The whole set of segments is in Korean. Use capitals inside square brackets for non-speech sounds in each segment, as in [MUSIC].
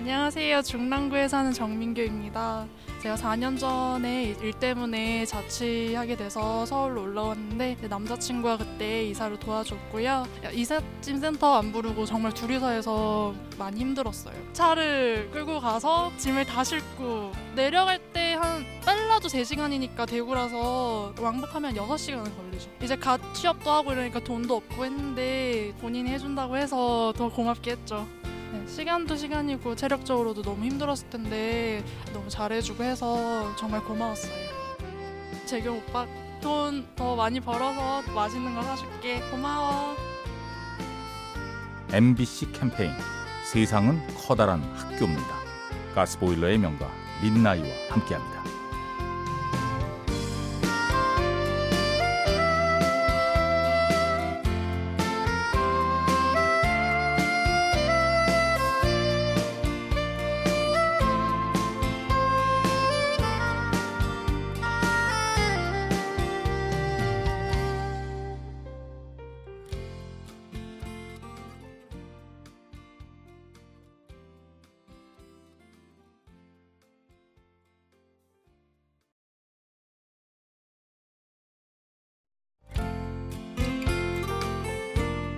안녕하세요. 중랑구에 사는 정민규입니다. 제가 4년 전에 일 때문에 자취하게 돼서 서울로 올라왔는데 남자친구가 그때 이사를 도와줬고요. 이삿짐 센터 안 부르고 정말 둘이서 해서 많이 힘들었어요. 차를 끌고 가서 짐을 다 싣고 내려갈 때 한 빨라도 3시간이니까 대구라서 왕복하면 6시간은 걸리죠. 이제 갓 취업도 하고 이러니까 돈도 없고 했는데 본인이 해준다고 해서 더 고맙게 했죠. 네, 시간도 시간이고 체력적으로도 너무 힘들었을 텐데 너무 잘해주고 해서 정말 고마웠어요. 재경 오빠 돈 더 많이 벌어서 맛있는 거 사줄게. 고마워. MBC 캠페인 세상은 커다란 학교입니다. 가스보일러의 명가 민나이와 함께합니다.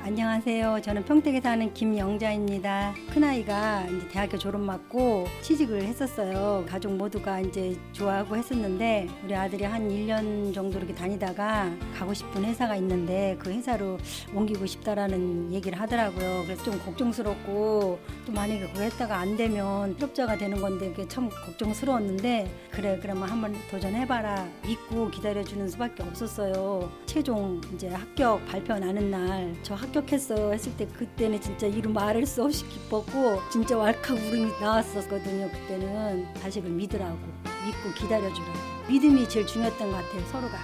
안녕하세요. 저는 평택에 사는 김영자입니다. 큰아이가 이제 대학교 졸업 맞고 취직을 했었어요. 가족 모두가 이제 좋아하고 했었는데 우리 아들이 한 1년 정도 이렇게 다니다가 가고 싶은 회사가 있는데 그 회사로 옮기고 싶다라는 얘기를 하더라고요. 그래서 좀 걱정스럽고 또 만약에 그거 했다가 안 되면 실업자가 되는 건데 그게 참 걱정스러웠는데 그래 그러면 한번 도전해봐라 믿고 기다려주는 수밖에 없었어요. 최종 이제 합격 발표 나는 날 저 합격 했어요 했을 때 그때는 진짜 이루 말할 수 없이 기뻤고 진짜 왈칵 울음이 나왔었거든요. 그때는 자식을 믿으라고 믿고 기다려주라고 믿음이 제일 중요했던 것 같아요 서로가.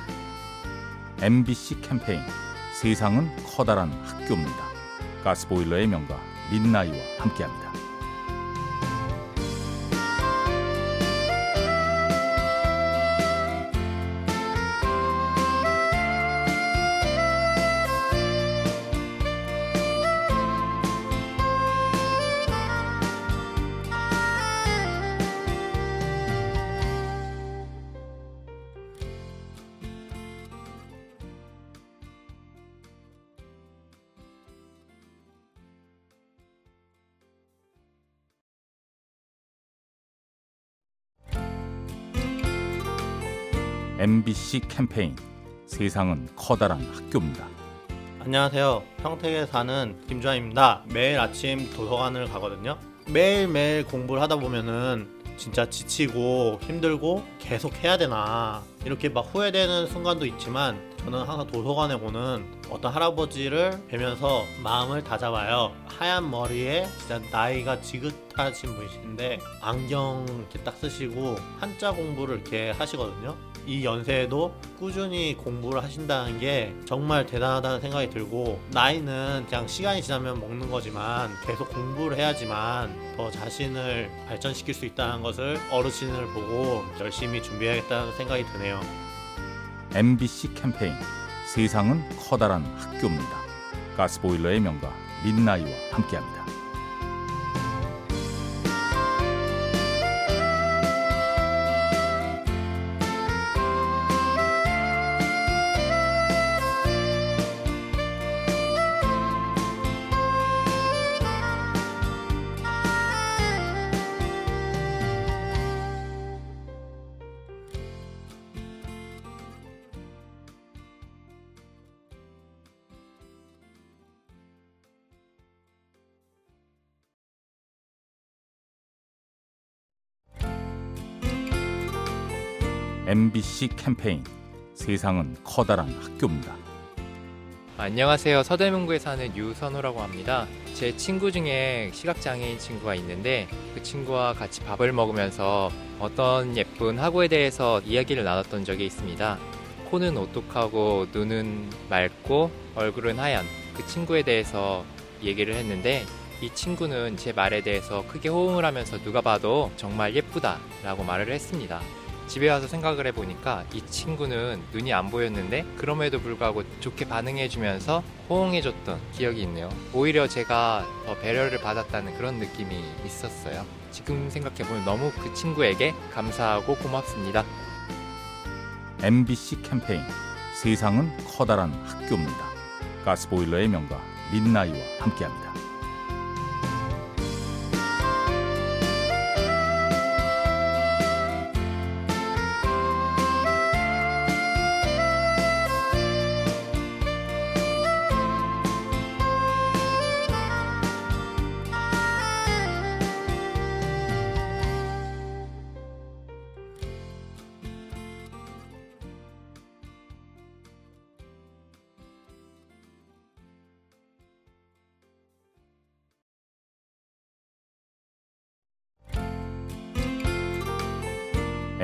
MBC 캠페인 세상은 커다란 학교입니다. 가스보일러의 명가 민나이와 함께합니다. MBC 캠페인 세상은 커다란 학교입니다. 안녕하세요. 평택에 사는 김주환입니다. 매일 아침 도서관을 가거든요. 매일매일 공부를 하다 보면은 진짜 지치고 힘들고 계속 해야 되나 이렇게 막 후회되는 순간도 있지만 저는 항상 도서관에 오는 어떤 할아버지를 뵈면서 마음을 다잡아요. 하얀 머리에 진짜 나이가 지긋하신 분이신데 안경 이렇게 딱 쓰시고 한자 공부를 이렇게 하시거든요. 이 연세에도 꾸준히 공부를 하신다는 게 정말 대단하다는 생각이 들고 나이는 그냥 시간이 지나면 먹는 거지만 계속 공부를 해야지만 더 자신을 발전시킬 수 있다는 것을 어르신을 보고 열심히 준비해야겠다는 생각이 드네요. MBC 캠페인 세상은 커다란 학교입니다. 가스보일러의 명가 민나이와 함께합니다. MBC 캠페인 세상은 커다란 학교입니다. 안녕하세요. 서대문구에 사는 유선호라고 합니다. 제 친구 중에 시각장애인 친구가 있는데 그 친구와 같이 밥을 먹으면서 어떤 예쁜 학우에 대해서 이야기를 나눴던 적이 있습니다. 코는 오똑하고 눈은 맑고 얼굴은 하얀 그 친구에 대해서 얘기를 했는데 이 친구는 제 말에 대해서 크게 호응을 하면서 누가 봐도 정말 예쁘다 라고 말을 했습니다. 집에 와서 생각을 해보니까 이 친구는 눈이 안 보였는데 그럼에도 불구하고 좋게 반응해주면서 호응해줬던 기억이 있네요. 오히려 제가 더 배려를 받았다는 그런 느낌이 있었어요. 지금 생각해보면 너무 그 친구에게 감사하고 고맙습니다. MBC 캠페인 세상은 커다란 학교입니다. 가스보일러의 명가 민나이와 함께합니다.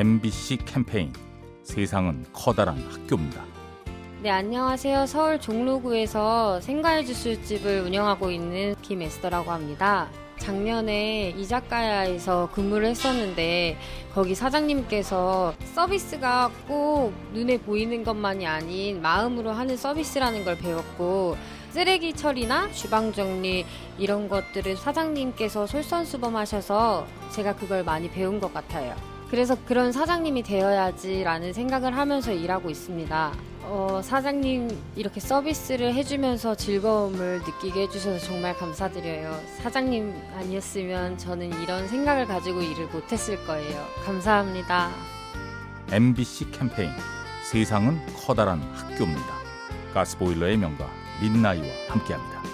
MBC 캠페인 세상은 커다란 학교입니다. 네, 안녕하세요. 서울 종로구에서 생과일 주술집을 운영하고 있는 김에스더라고 합니다. 작년에 이자카야에서 근무를 했었는데 거기 사장님께서 서비스가 꼭 눈에 보이는 것만이 아닌 마음으로 하는 서비스라는 걸 배웠고 쓰레기 처리나 주방 정리 이런 것들을 사장님께서 솔선수범하셔서 제가 그걸 많이 배운 것 같아요. 그래서 그런 사장님이 되어야지라는 생각을 하면서 일하고 있습니다. 어, 사장님 이렇게 서비스를 해주면서 즐거움을 느끼게 해주셔서 정말 감사드려요. 사장님 아니었으면 저는 이런 생각을 가지고 일을 못했을 거예요. 감사합니다. MBC 캠페인 세상은 커다란 학교입니다. 가스보일러의 명가 민나이와 함께합니다.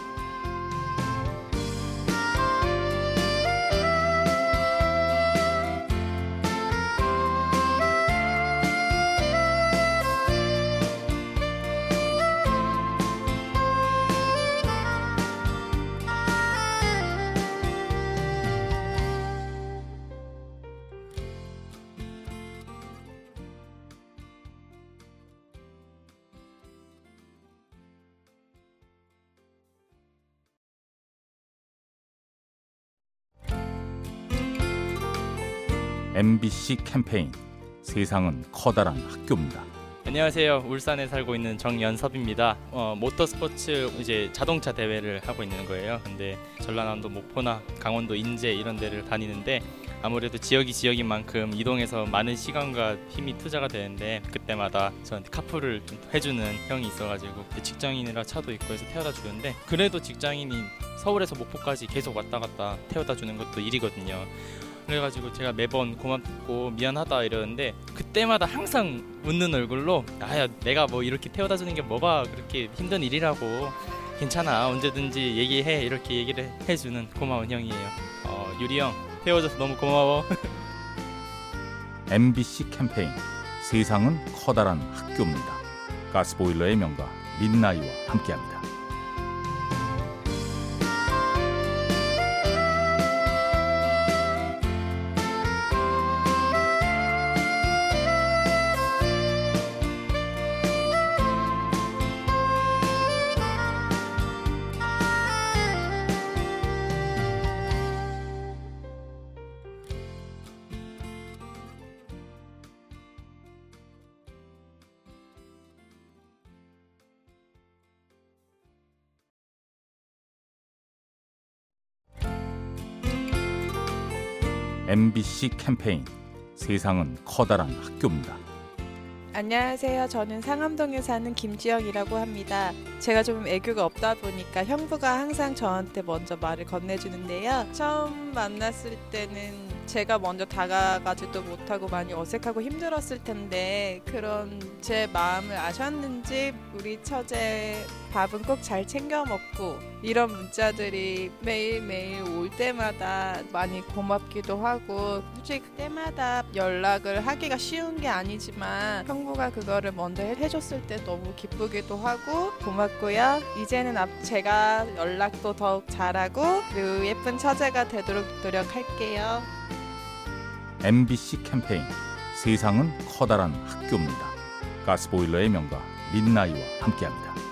MBC 캠페인 세상은 커다란 학교입니다. 안녕하세요. 울산에 살고 있는 정연섭입니다. 어, 모터스포츠 이제 자동차 대회를 하고 있는 거예요. 근데 전라남도 목포나 강원도 인제 이런 데를 다니는데 아무래도 지역이 지역인 만큼 이동해서 많은 시간과 힘이 투자가 되는데 그때마다 저한테 카풀을 좀 해주는 형이 있어가지고 직장인이라 차도 있고 해서 태워다 주는데 그래도 직장인이 서울에서 목포까지 계속 왔다 갔다 태워다 주는 것도 일이거든요. 그래가지고 제가 매번 고맙고 미안하다 이러는데 그때마다 항상 웃는 얼굴로 아야 내가 뭐 이렇게 태워다 주는 게 뭐가 그렇게 힘든 일이라고 괜찮아 언제든지 얘기해 이렇게 얘기를 해주는 고마운 형이에요 어, 유리 형 태워줘서 너무 고마워 [LAUGHS] MBC 캠페인 세상은 커다란 학교입니다. 가스보일러의 명가 민나이와 함께합니다. MBC 캠페인 세상은 커다란 학교입니다. 안녕하세요. 저는 상암동에 사는 김지영이라고 합니다. 제가 좀 애교가 없다 보니까 형부가 항상 저한테 먼저 말을 건네주는데요. 처음 만났을 때는 제가 먼저 다가가지도 못하고 많이 어색하고 힘들었을 텐데 그런 제 마음을 아셨는지 우리 처제 밥은 꼭 잘 챙겨 먹고 이런 문자들이 매일매일 올 때마다 많이 고맙기도 하고 솔직히 그때마다 연락을 하기가 쉬운 게 아니지만 형부가 그거를 먼저 해줬을 때 너무 기쁘기도 하고 고맙고요. 이제는 앞 제가 연락도 더욱 잘하고 그리고 예쁜 처제가 되도록 노력할게요. MBC 캠페인 세상은 커다란 학교입니다. 가스보일러의 명가 민나이와 함께합니다.